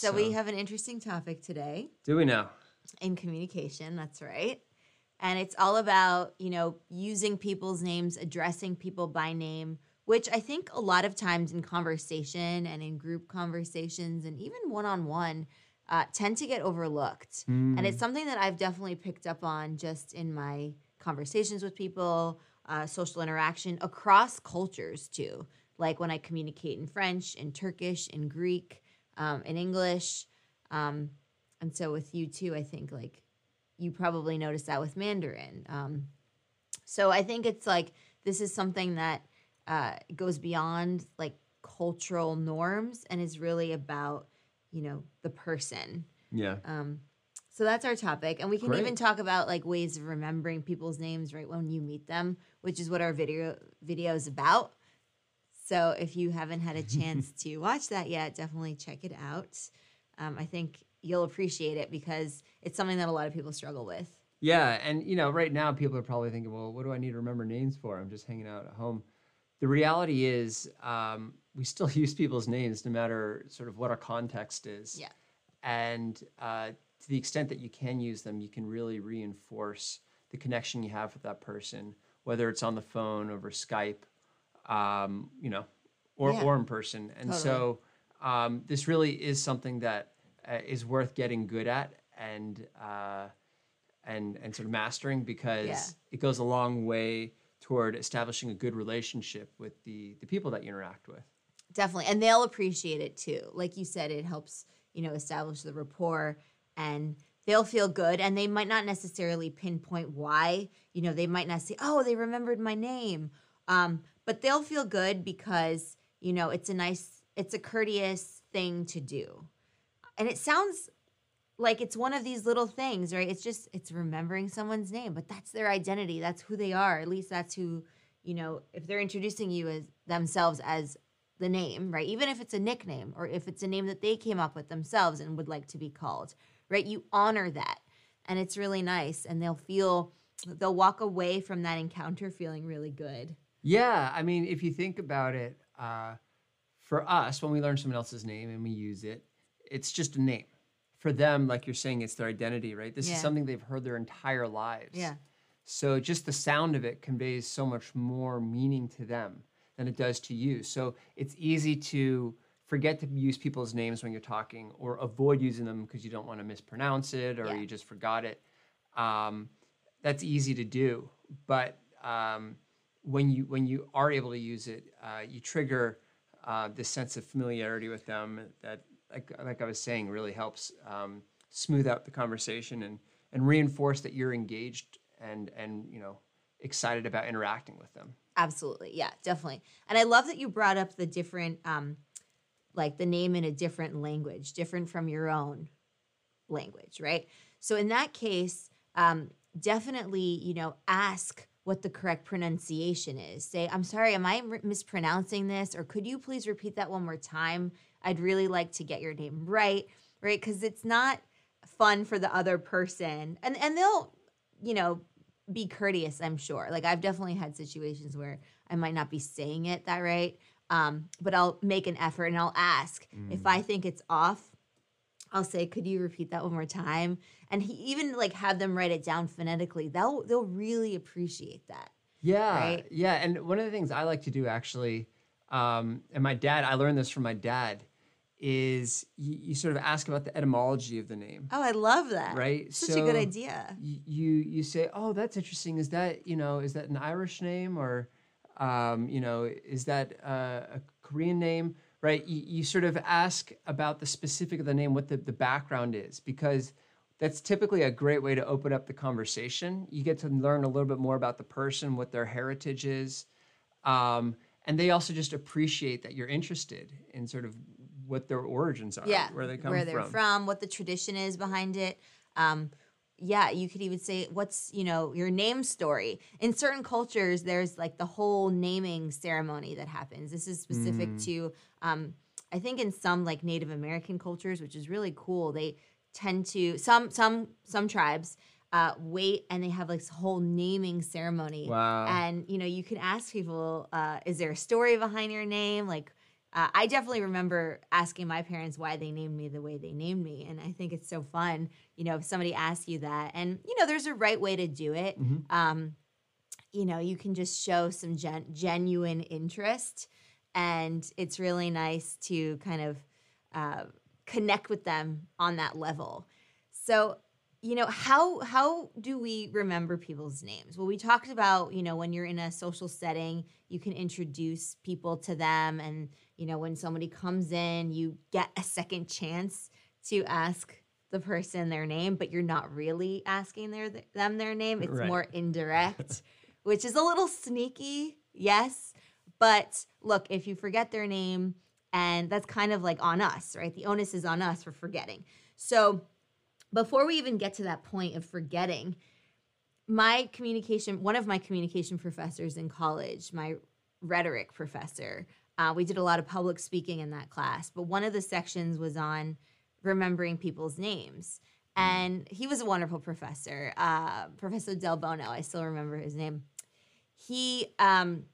So, we have an interesting topic today Do we now? in communication. That's right. And it's all about, you know, using people's names, addressing people by name, which I think a lot of times in conversation and in group conversations and even one on one tend to get overlooked. And it's something that I've definitely picked up on just in my conversations with people, uh, social interaction across cultures too. Like when I communicate in French, in Turkish, in Greek, um, in English. Um, and so with you too, I think like you probably noticed that with Mandarin. Um, so I think it's like this is something that uh, goes beyond like cultural norms and is really about you know the person. Yeah. Um, so that's our topic, and we can even talk about like ways of remembering people's names right when you meet them, which is what our video video is about. So if you haven't had a chance to watch that yet, definitely check it out. Um, I think you'll appreciate it because it's something that a lot of people struggle with. Yeah, and you know, right now people are probably thinking, well, what do I need to remember names for? I'm just hanging out at home. The reality is, um, we still use people's names no matter sort of what our context is. Yeah. And uh, to the extent that you can use them, you can really reinforce the connection you have with that person, whether it's on the phone, over Skype, um, you know, or, Yeah. or in person. And so um, this really is something that uh, is worth getting good at and uh, and and sort of mastering because Yeah. it goes a long way toward establishing a good relationship with the the people that you interact with. Definitely. And they'll appreciate it too. Like you said, it helps, you know, establish the rapport and they'll feel good and they might not necessarily pinpoint why. You know, they might not say, oh, they remembered my name. Um, but they'll feel good because, you know, it's a nice, it's a courteous thing to do. And it sounds like it's one of these little things, right? It's just, it's remembering someone's name, but that's their identity. That's who they are. At least that's who, you know, if they're introducing you as themselves as the name, right? Even if it's a nickname or if it's a name that they came up with themselves and would like to be called, right? You honor that. And it's really nice. And they'll feel, they'll walk away from that encounter feeling really good. Yeah, I mean, if you think about it, uh, for us, when we learn someone else's name and we use it, it's just a name. For them, like you're saying, it's their identity, right? This Yeah. is something they've heard their entire lives. Yeah. So just the sound of it conveys so much more meaning to them than it does to you. So it's easy to forget to use people's names when you're talking or avoid using them because you don't want to mispronounce it or Yeah. you just forgot it. Um, that's easy to do, but um, when you when you are able to use it, uh, you trigger uh, this sense of familiarity with them that, like like I was saying, really helps um, smooth out the conversation and and reinforce that you're engaged and and you know excited about interacting with them. Absolutely. Yeah, definitely. And I love that you brought up the different, um, like the name in a different language, different from your own language, right? So in that case, um, definitely, you know, ask what the correct pronunciation is. Say, I'm sorry, am I mispronouncing this? Or could you please repeat that one more time? I'd really like to get your name right, right? Because it's not fun for the other person. And and they'll, you know, be courteous, I'm sure. Like I've definitely had situations where I might not be saying it that right. Um, but I'll make an effort and I'll ask if I think it's off. I'll say, "Could you repeat that one more time?" And he even like have them write it down phonetically. They'll they'll really appreciate that. Yeah, Right? yeah. And one of the things I like to do actually, um, and my dad, I learned this from my dad, is you, you sort of ask about the etymology of the name. Oh, I love that. Right, Such a good idea. y- you you say, "Oh, that's interesting. Is that you know is that an Irish name or um, you know is that uh, a Korean name?" Right. You, you sort of ask about the specific of the name, what the, the background is, because that's typically a great way to open up the conversation. You get to learn a little bit more about the person, what their heritage is, um, and they also just appreciate that you're interested in sort of what their origins are, yeah, where they come where from. they're from, what the tradition is behind it. Um, yeah, you could even say, "What's you know your name story?" In certain cultures, there's like the whole naming ceremony that happens. This is specific Mm. to, um, I think, in some like Native American cultures, which is really cool. They tend to some some some tribes uh, wait and they have like this whole naming ceremony. Wow. And you know, you can ask people, uh, "Is there a story behind your name?" Like uh, I definitely remember asking my parents why they named me the way they named me. And I think it's so fun, you know, if somebody asks you that. And, you know, there's a right way to do it. Mhm. Um, you know, you can just show some gen- genuine interest. And it's really nice to kind of uh, connect with them on that level. So, you know, how how do we remember people's names? Well, we talked about, you know, when you're in a social setting, you can introduce people to them and, you know, when somebody comes in, you get a second chance to ask the person their name, but you're not really asking their them their name. It's Right. more indirect, which is a little sneaky, yes. But look, if you forget their name, and that's kind of like on us, right? The onus is on us for forgetting. So before we even get to that point of forgetting, my communication, one of my communication professors in college, my rhetoric professor, uh, we did a lot of public speaking in that class, but one of the sections was on remembering people's names. And he was a wonderful professor, uh, Professor Del Bono. I still remember his name. He um,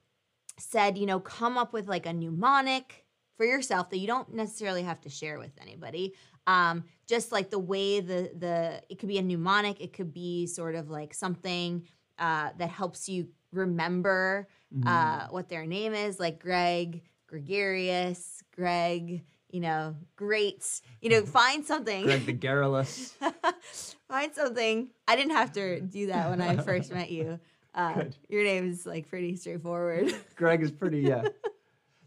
said, you know, come up with like a mnemonic for yourself that you don't necessarily have to share with anybody. Um, just like the way the the it could be a mnemonic, it could be sort of like something uh, that helps you remember Mm-hmm. uh, what their name is, like Greg, gregarious, Greg. You know, great. You know, find something. Greg the Garrulous. Find something. I didn't have to do that when I first met you. Uh, your name is like pretty straightforward. Greg is pretty, yeah.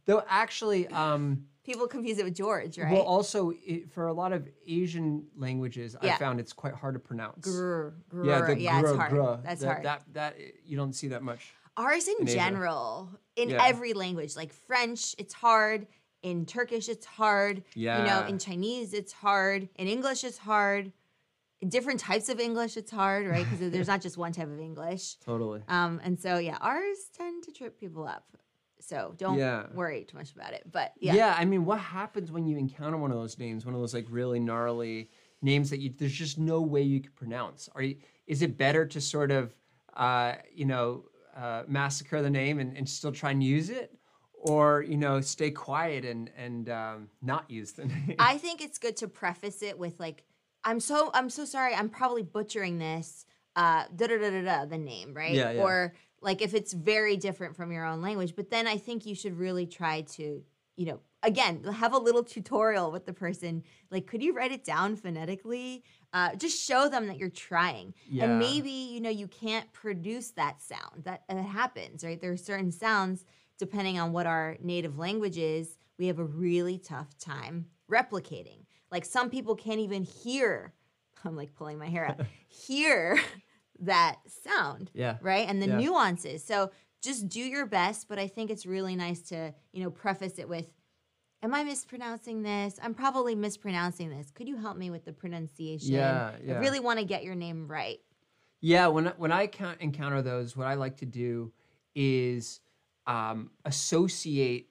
Though actually, um, People confuse it with George, right? well, also it, for a lot of Asian languages, Yeah. I found it's quite hard to pronounce. Grr, grr. yeah, the yeah, it's hard. grr, That's that, hard. That that you don't see that much. Ours in, in general, in Yeah. every language, like French, it's hard. In Turkish, it's hard. Yeah. You know, in Chinese, it's hard. In English, it's hard. In different types of English, it's hard, right? Because there's not just one type of English. Totally. Um, and so, yeah, ours tend to trip people up. So don't Yeah. worry too much about it. But Yeah. yeah, I mean, what happens when you encounter one of those names, one of those like really gnarly names that you there's just no way you could pronounce? Are you? Is it better to sort of, uh, you know, uh, massacre the name and, and still try and use it, or you know, stay quiet and and um, not use the name? I think it's good to preface it with like, I'm so I'm so sorry. I'm probably butchering this. Uh, da da da da da. The name, right? Yeah, yeah. Or like if it's very different from your own language. But then I think you should really try to, you know, again, have a little tutorial with the person. Like, could you write it down phonetically? Uh, just show them that you're trying. Yeah. And maybe you know you can't produce that sound. That that happens, right? There are certain sounds depending on what our native language is. We have a really tough time replicating. Like some people can't even hear. I'm like pulling my hair out. hear that sound yeah. right? And the Yeah. nuances. So just do your best, but I think it's really nice to, you know, preface it with Am I mispronouncing this? I'm probably mispronouncing this. Could you help me with the pronunciation? Yeah, yeah. I really want to get your name right. Yeah, when I- when I count, encounter those, what I like to do is um, associate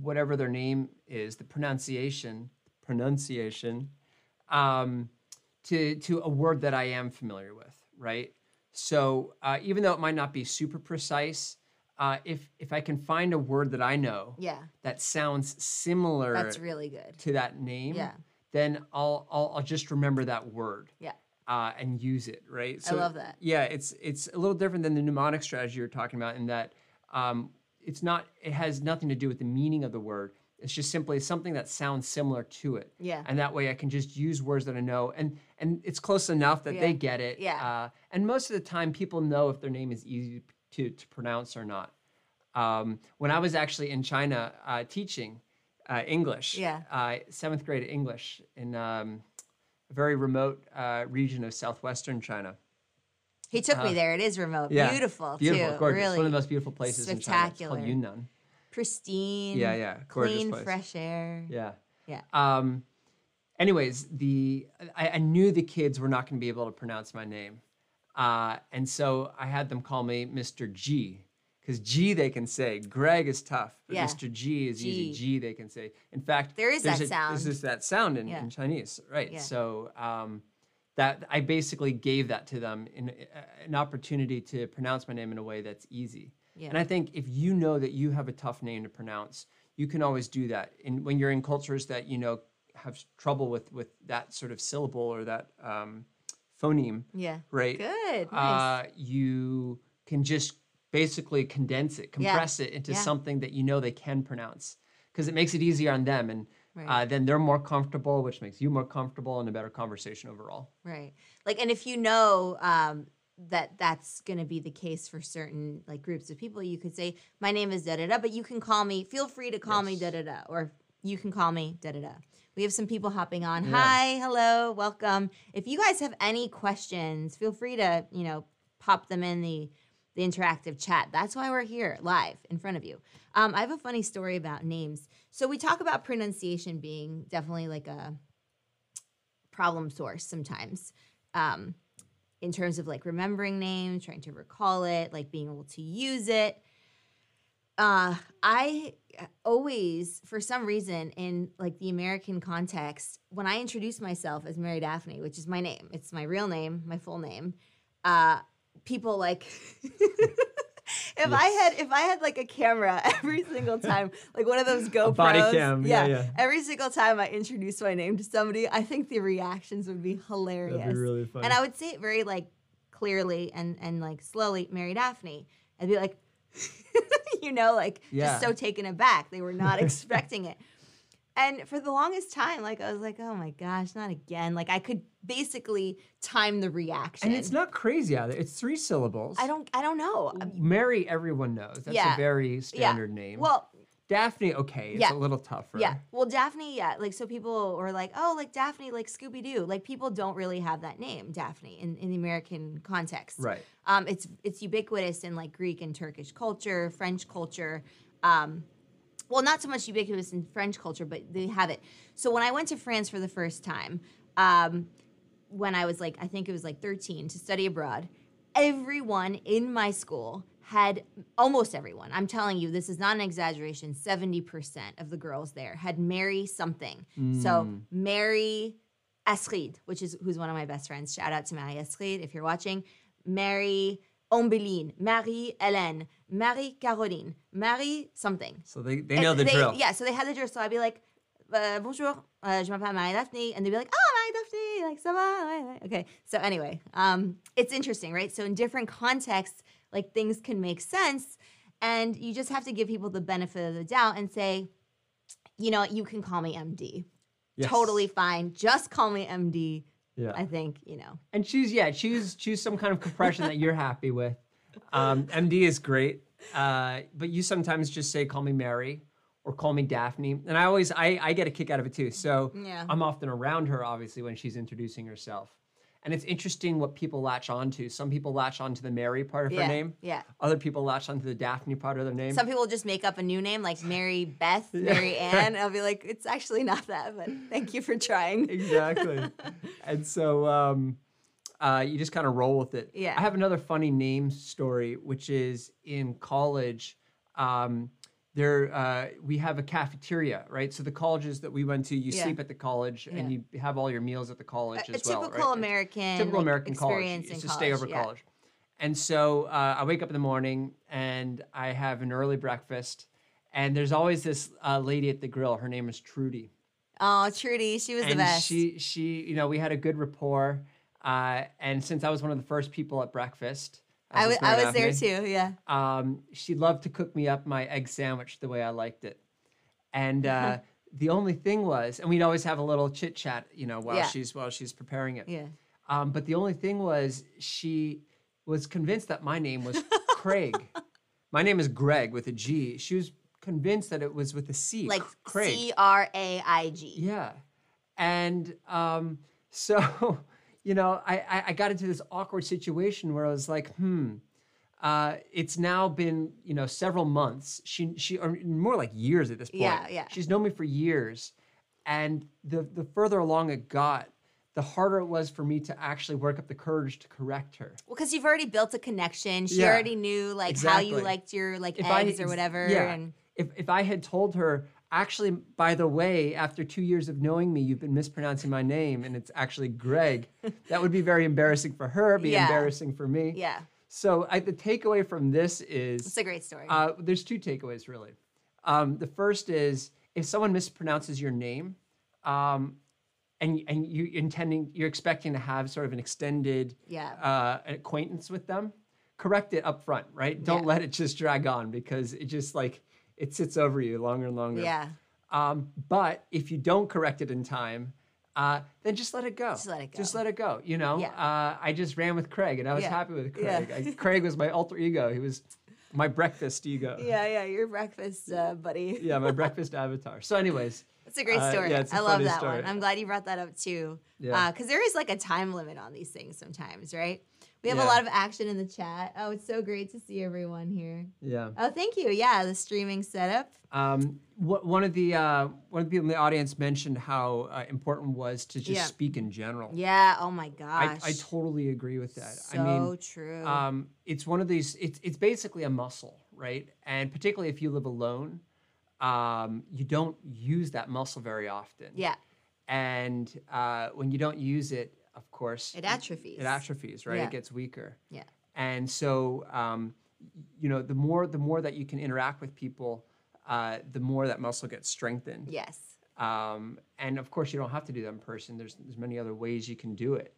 whatever their name is, the pronunciation, pronunciation, um, to to a word that I am familiar with, right? So uh, even though it might not be super precise, uh, if if I can find a word that I know Yeah. that sounds similar That's really good. to that name, Yeah. then I'll, I'll I'll just remember that word Yeah. uh, and use it, right? I love that. Yeah, it's it's a little different than the mnemonic strategy you're talking about in that um, it's not it has nothing to do with the meaning of the word. It's just simply something that sounds similar to it. Yeah. And that way I can just use words that I know and and it's close enough that Yeah. they get it. Yeah. Uh, and most of the time people know if their name is easy to, to pronounce or not. Um, when I was actually in China uh, teaching uh, English, Yeah. uh, seventh grade English in um, a very remote uh, region of southwestern China. He took Uh, me there. It is remote. Yeah, Beautiful, Beautiful, too. gorgeous. Really One of the most beautiful places in China. It's called. Yunnan. pristine. Yeah, yeah, Clean, place. fresh air. Yeah. Yeah. Um, anyways, the I, I knew the kids were not going to be able to pronounce my name, uh, and so I had them call me Mr. G because G they can say. Greg is tough, but Yeah. Mr. G is easy. G. G they can say. In fact, There is that a- sound. There's that sound in, Yeah. in Chinese, right? Yeah. So. Um, that I basically gave that to them in uh, an opportunity to pronounce my name in a way that's easy. Yeah. And I think if you know that you have a tough name to pronounce, you can always do that. And when you're in cultures that you know have trouble with with that sort of syllable or that um, phoneme, Yeah. right? Good. Nice. uh, you can just basically condense it, Yeah. compress it into Yeah. something that you know they can pronounce because it makes it easier on them. And Right. uh, then they're more comfortable, which makes you more comfortable and a better conversation overall. Right. Like, and if you know um, that that's going to be the case for certain like groups of people, you could say, "My name is da da da," but you can call me. Feel free to call me da da da, or you can call me da da da. We have some people hopping on. Yeah. Hi, hello, welcome. If you guys have any questions, feel free to you know pop them in the the interactive chat. That's why we're here live in front of you. Um, I have a funny story about names. So we talk about pronunciation being definitely like a problem source sometimes um, in terms of like remembering names, trying to recall it, like being able to use it. Uh, I always, for some reason, in like the American context, when I introduce myself as Mary Daphne, which is my name, it's my real name, my full name. Uh, people like if I had if I had like a camera every single time, like one of those GoPros, body cam, yeah, yeah. Every single time I introduce my name to somebody, I think the reactions would be hilarious. really funny. And I would say it very like clearly and and like slowly, Mary Daphne. I'd be like, you know, like Yeah. just so taken aback. They were not expecting it. And for the longest time, like I was like, oh my gosh, not again. Like I could basically time the reaction. and it's not crazy either. It's three syllables. I don't I don't know. Um, Mary, everyone knows. That's Yeah. a very standard name. Well, Daphne, okay, it's Yeah. a little tougher. Yeah. Well, Daphne, yeah. Like, so people were like, oh, like Daphne, like Scooby Doo. Like, people don't really have that name, Daphne, in, in the American context. Right. Um, it's it's ubiquitous in like Greek and Turkish culture, French culture. Um, well, not so much ubiquitous in French culture, but they have it. So when I went to France for the first time, um, when I was like, I think it was like 13 to study abroad, everyone in my school had almost everyone. I'm telling you, this is not an exaggeration. 70% of the girls there had Mary something. So Mary Astrid, which is who's one of my best friends. Shout out to Mary Astrid if you're watching. Mary Ombeline, Marie Hélène, Marie Caroline, Marie something. So they, they And know the drill. Yeah, so they had the drill. So I'd be like, uh, bonjour, uh, je m'appelle Marie Daphne. And they'd be like, oh, Marie Daphne, like, ça va? Okay, so anyway, um, it's interesting, right? So in different contexts, like things can make sense. And you just have to give people the benefit of the doubt and say, you know, you can call me MD. Yes. Totally fine. Just call me MD. Yeah. I think, you know. and choose yeah choose choose some kind of compression that you're happy with um, md is great uh, but you sometimes just say call me mary or call me daphne and i always i, I get a kick out of it too so Yeah. i'm often around her obviously when she's introducing herself and it's interesting what people latch onto some people latch onto the mary part of Yeah. her name Yeah. other people latch onto the daphne part of their name Some people just make up a new name like Mary Beth, Mary Ann. I'll be like, it's actually not that, but thank you for trying. exactly. and so um, uh, you just kind of roll with it. Yeah. I have another funny name story, which is in college. Um, there, uh, we have a cafeteria, right? So the colleges that we went to, you Yeah. sleep at the college, and you have all your meals at the college A, a as well. typical right? American, typical like, American college. experience It's in to stay over yeah. college. And so uh, I wake up in the morning and I have an early breakfast. And there's always this uh, lady at the grill. Her name is Trudy Oh, Trudy, she was the best. she she you know we had a good rapport uh, and since i was one of the first people at breakfast I was, I was there too. Yeah. um, she loved to cook me up my egg sandwich the way i liked it and uh, the only thing was and we'd always have a little chit chat you know while Yeah. she's while she's preparing it Yeah. um, but the only thing was she was convinced that my name was craig my name is greg with a g she was convinced that it was with a c Like craig C R A I G. yeah. And um, so, you know, I, I, I got into this awkward situation where I was like, hmm, uh, it's now been, you know, several months. She, she, or more like years at this point. Yeah, yeah. She's known me for years. And the, the further along it got, the harder it was for me to actually work up the courage to correct her. Well, because you've already built a connection. She Yeah, already knew like how you liked your like If I- eggs or whatever. yeah. And If, if I had told her, actually, by the way, after two years of knowing me, you've been mispronouncing my name and it's actually Greg, that would be very embarrassing for her, be Yeah. embarrassing for me. yeah, So I, the takeaway from this is it's a great story. uh, there's two takeaways really. Um, the first is if someone mispronounces your name, um, and and you intending you're expecting to have sort of an extended Yeah. uh, acquaintance with them, correct it up front, right? Don't Yeah. let it just drag on because it just like it sits over you longer and longer. Yeah. Um, but if you don't correct it in time, uh, then just let it go. Just let it go. Just let it go. You know, Yeah. uh, I just ran with Craig, and I was Yeah. happy with Yeah. Craig. I, Craig was my alter ego. He was my breakfast ego. Yeah, yeah, your breakfast uh, buddy. Yeah, my breakfast avatar. So, anyways, It's a great Uh, story. yeah, I love that story. one. I'm glad you brought that up too. Yeah. Because there is like a time limit on these things sometimes, right? We have Yeah. a lot of action in the chat. Oh, it's so great to see everyone here. yeah. Oh, thank you. Yeah, the streaming setup. Um, wh- one of the uh, one of the people in the audience mentioned how uh, important it was to just Yeah. speak in general. Yeah. Oh my I, gosh. I totally agree with that. So I mean, true. um, it's one of these. It's it's basically a muscle, right? And particularly if you live alone, um, you don't use that muscle very often. yeah. And uh, when you don't use it, of course, It atrophies. It atrophies, right? Yeah. It gets weaker. Yeah. And so, um, you know, the more the more that you can interact with people, uh, the more that muscle gets strengthened. Yes. Um, and of course, you don't have to do that in person. There's there's many other ways you can do it.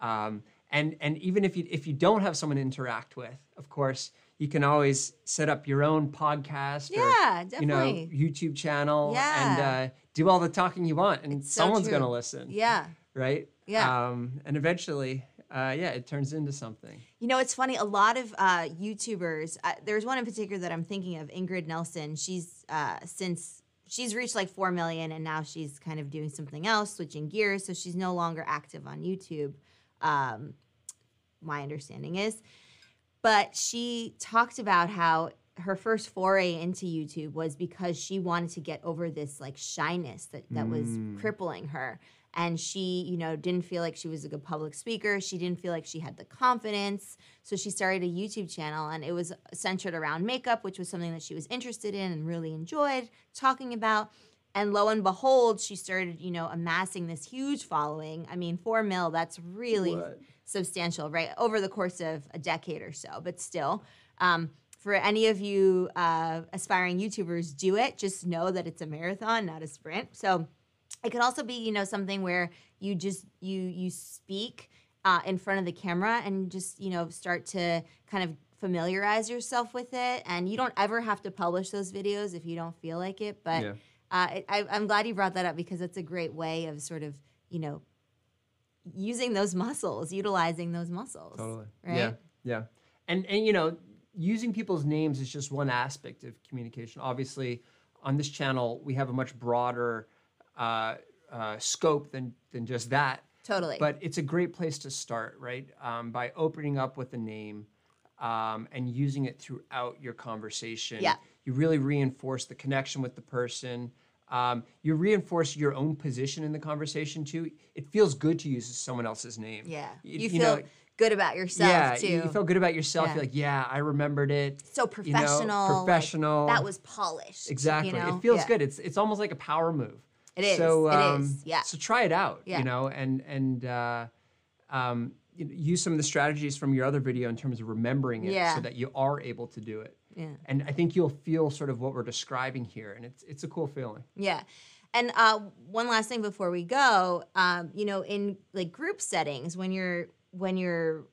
Um, and and even if you if you don't have someone to interact with, of course, you can always set up your own podcast Yeah, or you know. YouTube channel Yeah. and uh, do all the talking you want, and It's someone's true. gonna listen, Yeah. Right? Yeah. Um, and eventually, uh, yeah, it turns into something. You know, it's funny. A lot of uh, YouTubers. Uh, there's one in particular that I'm thinking of. Ingrid Nilsen. She's uh, since she's reached like four million, and now she's kind of doing something else, switching gears. So she's no longer active on YouTube. Um, my understanding is, but she talked about how her first foray into YouTube was because she wanted to get over this like shyness that that was Mm. crippling her. And she, you know, didn't feel like she was a good public speaker. She didn't feel like she had the confidence. So she started a YouTube channel and it was centered around makeup, which was something that she was interested in and really enjoyed talking about. And lo and behold, she started, you know, amassing this huge following. I mean, four mil, that's really What? substantial, right? Over the course of a decade or so, but still. Um, for any of you uh, aspiring YouTubers, do it. Just know that it's a marathon, not a sprint. So it could also be, you know, something where you just you you speak uh, in front of the camera and just you know start to kind of familiarize yourself with it. And you don't ever have to publish those videos if you don't feel like it. But Yeah. uh, it, I, I'm glad you brought that up because it's a great way of sort of you know using those muscles, utilizing those muscles. Totally. Right? Yeah. Yeah. And and you know, using people's names is just one aspect of communication. Obviously, on this channel, we have a much broader uh, uh, scope than than just that. Totally. But it's a great place to start, right? Um, by opening up with a name um, and using it throughout your conversation. Yeah. You really reinforce the connection with the person. Um, you reinforce your own position in the conversation too. It feels good to use someone else's name. yeah. Y- You, feel know, good about yourself yeah, too. you you feel good about yourself. Yeah. You're like, yeah, I remembered it. so you know, professional. like, professional. that was polished. Exactly. You know? It feels Yeah. good. It's it's almost like a power move. It is. So, um, is. Yeah. So try it out. Yeah. You know, and and uh, um, use some of the strategies from your other video in terms of remembering it, Yeah. so that you are able to do it. Yeah. And I think you'll feel sort of what we're describing here, and it's it's a cool feeling. Yeah. And uh, one last thing before we go, um, you know, in like group settings, when you're when you're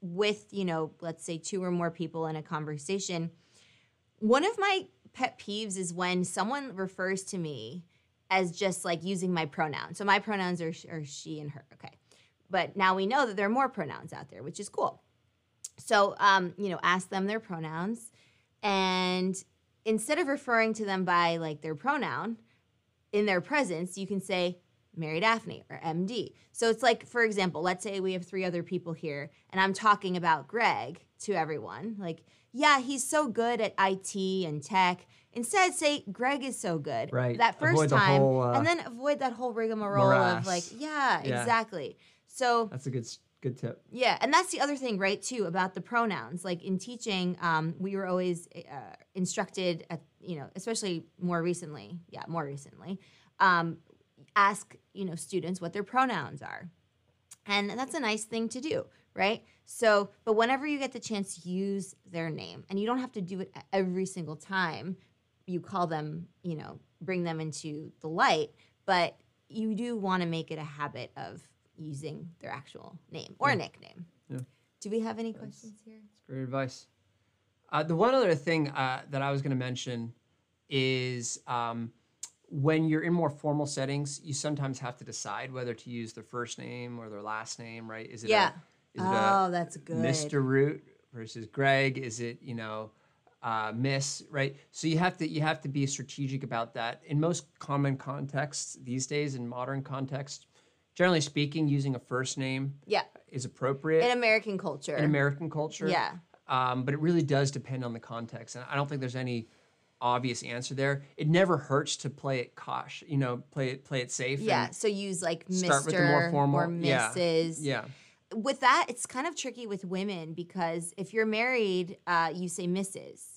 with, you know, let's say two or more people in a conversation, one of my pet peeves is when someone refers to me as just like using my pronouns. So my pronouns are, are she and her. Okay. But now we know that there are more pronouns out there, which is cool. So, um, you know, ask them their pronouns. And instead of referring to them by like their pronoun in their presence, you can say Mary Daphne or MD. So it's like, for example, let's say we have three other people here and I'm talking about Greg to everyone. Like, yeah, he's so good at IT and tech. Instead, say Greg is so good. Right. That first Avoid the time. whole, uh, and then avoid that whole rigmarole morass. of like, yeah, Yeah. exactly. So That's a good good tip. yeah, and that's the other thing, right? Too about the pronouns. Like in teaching, um, we were always uh, instructed, at, you know, especially more recently. Yeah, more recently, um, ask you know students what their pronouns are, and that's a nice thing to do, right? So, but whenever you get the chance to use their name, and you don't have to do it every single time, you call them, you know, bring them into the light, but you do want to make it a habit of using their actual name or nickname. Yeah. Do we have any questions here? That's great advice. Uh, the one other thing uh, that I was going to mention is um, when you're in more formal settings, you sometimes have to decide whether to use their first name or their last name, right? Is it Yeah. A, is it a Oh, that's good. Mr. Root versus Greg? Is it you know uh, Miss? Right. So you have to you have to be strategic about that. In most common contexts these days, in modern context, generally speaking, using a first name Yeah. is appropriate In American culture. in American culture. Yeah. Um, but it really does depend on the context, and I don't think there's any obvious answer there. It never hurts to play it cautious, you know, play it play it safe. Yeah. So use like Start Mr. with the more formal- or yeah. Yeah. with that, it's kind of tricky with women because if you're married, uh, you say Mrs.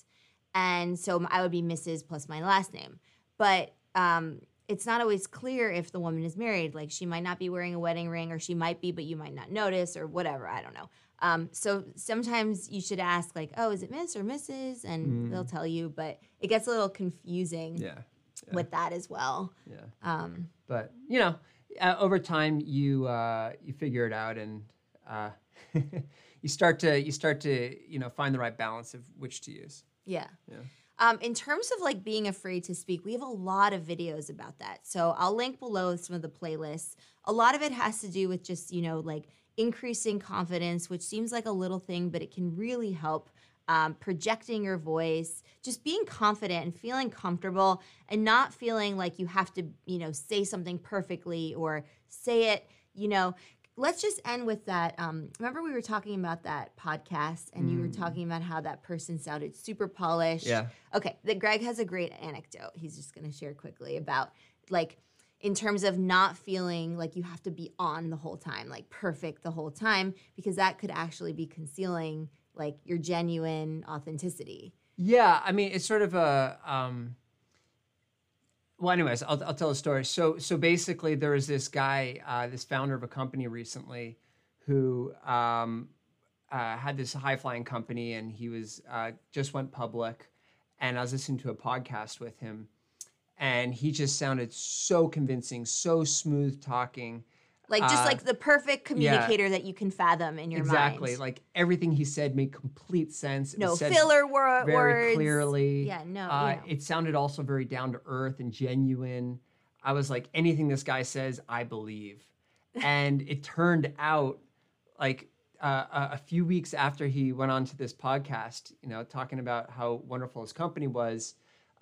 And so I would be Mrs. plus my last name. But um, it's not always clear if the woman is married. Like she might not be wearing a wedding ring, or she might be, but you might not notice, or whatever. I don't know. Um, so sometimes you should ask, like, oh, is it Miss or Mrs.? And they'll tell you, but it gets a little confusing Yeah. Yeah. with that as well. Yeah. Um, But you know, uh, over time you uh, you figure it out, and uh, you start to you start to you know find the right balance of which to use. Yeah. Yeah. Um, in terms of like being afraid to speak, we have a lot of videos about that. So I'll link below some of the playlists. A lot of it has to do with just, you know, like increasing confidence, which seems like a little thing, but it can really help. Um, projecting your voice, just being confident and feeling comfortable and not feeling like you have to, you know, say something perfectly or say it, you know. Let's just end with that. Um, remember, we were talking about that podcast and you were talking about how that person sounded super polished. Yeah. Okay, that Greg has a great anecdote. He's just going to share quickly about like in terms of not feeling like you have to be on the whole time, like perfect the whole time, because that could actually be concealing like your genuine authenticity. Yeah, I mean, it's sort of a. Um, well, anyways, I'll, I'll tell a story. So, so basically, there was this guy, uh, this founder of a company recently, who um, uh, had this high flying company, and he was uh, just went public. And I was listening to a podcast with him, and he just sounded so convincing, so smooth talking. Like just Uh, like the perfect communicator that you can fathom in your exactly, mind. Exactly. Like everything he said made complete sense. It no filler wor- very words. clearly. Yeah, no. Uh. It sounded also very down to earth and genuine. I was like, anything this guy says, I believe. And it turned out, like uh, a a few weeks after he went on to this podcast, you know, talking about how wonderful his company was,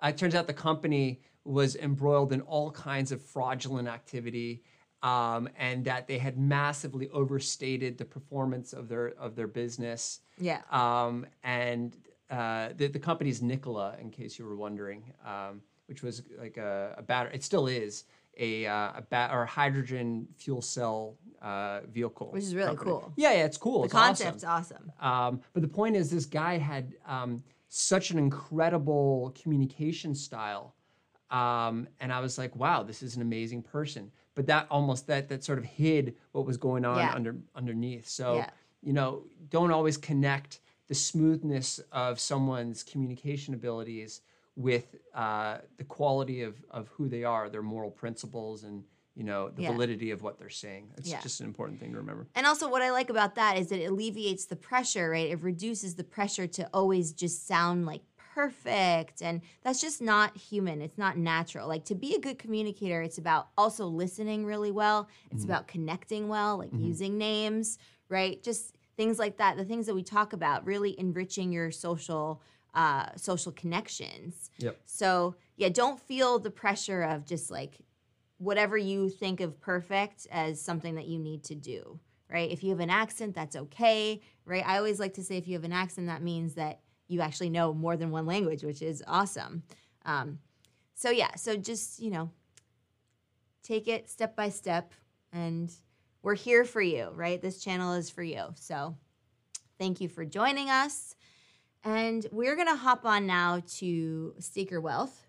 uh, it turns out the company was embroiled in all kinds of fraudulent activity. Um, and that they had massively overstated the performance of their of their business. yeah. Um, and uh, the, the company's Nikola, in case you were wondering, um, which was like a, a battery. It still is a uh, a bat or a hydrogen fuel cell uh, vehicle, Which is really company. cool. Yeah, yeah, it's cool. The it's awesome. concept's awesome. Um, but the point is, this guy had um, such an incredible communication style, um, and I was like, "Wow, this is an amazing person." But that almost that that sort of hid what was going on Yeah. under underneath. So Yeah. you know, don't always connect the smoothness of someone's communication abilities with uh, the quality of of who they are, their moral principles, and you know the Yeah. validity of what they're saying. It's Yeah. just an important thing to remember. And also, what I like about that is that it alleviates the pressure, right? It reduces the pressure to always just sound like perfect. And that's just not human. It's not natural. Like to be a good communicator, it's about also listening really well, it's Mm-hmm. about connecting well, like using names, right? Just things like that. The things that we talk about, really enriching your social. Uh, social connections. Yep. So yeah, don't feel the pressure of just like whatever you think of perfect as something that you need to do, right? If you have an accent, that's okay, right? I always like to say if you have an accent, that means that you actually know more than one language, which is awesome. Um, so, yeah, so just, you know, take it step by step, and we're here for you, right? This channel is for you. So, thank you for joining us. And we're to hop on now to Seeking Wealth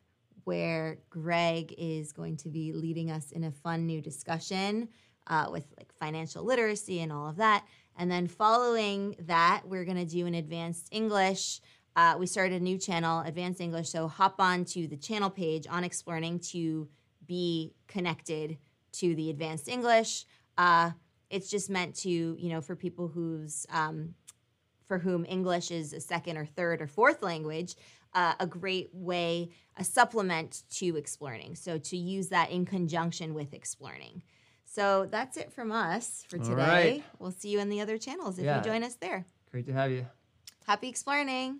where Greg is going to be leading us in a fun new discussion uh, with like financial literacy and all of that. And then following that, we're going to do an advanced English uh, we started a new channel, Advanced English. So hop on to the channel page on Explearning to be connected to the Advanced English. Uh, it's just meant to, you know, for people who's um, for whom English is a second or third or fourth language, uh, a great way, a supplement to Explearning. So to use that in conjunction with Explearning. So that's it from us for today. right. We'll see you in the other channels if Yeah. you join us there. Great to have you. Happy Explearning!